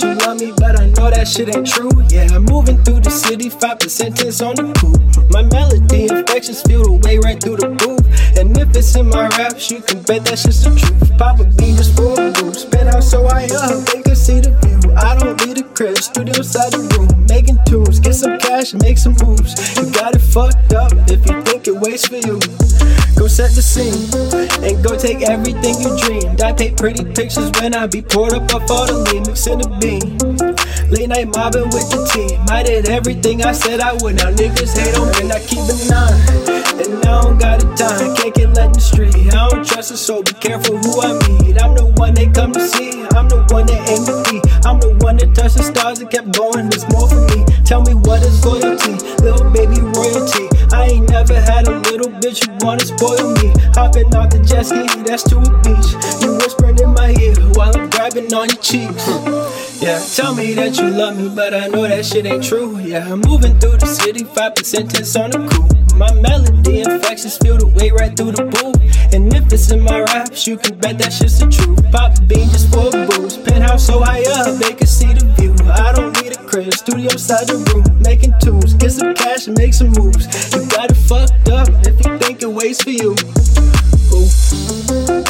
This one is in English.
you love me, but I know that shit ain't true. Yeah, I'm moving through the city, 5% tense on the coupe. My melody infections feel the way right through the roof. And if it's in my raps, you can bet that's just the truth. B just for a boost. out so I up, they can see the view. I don't need a crib, studio inside the room. Making tunes, get some cash, make some moves. You got it fucked up if you waits for you. Go set the scene and go take everything you dreamed. I take pretty pictures when I be poured up off all the lean, mixing the bean. Late night mobbing with the team. I did everything I said I would. Now niggas hate on me, I keep it nine. And I don't got a time, can't get let in the street. I don't trust it, so be careful who I meet. I'm the one they come to see, I'm the one they aim to be. I'm the one that touched the stars and kept going. There's more for me. Tell me what is loyalty, little baby royalty. I ain't never had a little bitch who wanna spoil me. Hopping off the jet ski, that's to a beach. You whispering in my ear while I'm grabbing on your cheeks. Yeah, tell me that you love me, but I know that shit ain't true. Yeah, I'm moving through the city, 5% tense on the coupe. My melody infections feel the way right through the booth. And if it's in my raps, you can bet that shit's the truth. Pop bean just for a boost. Penthouse so high up, they can see the view crib, studio side the room, making tunes, get some cash and make some moves. You got it fucked up if you think it waits for you. Ooh.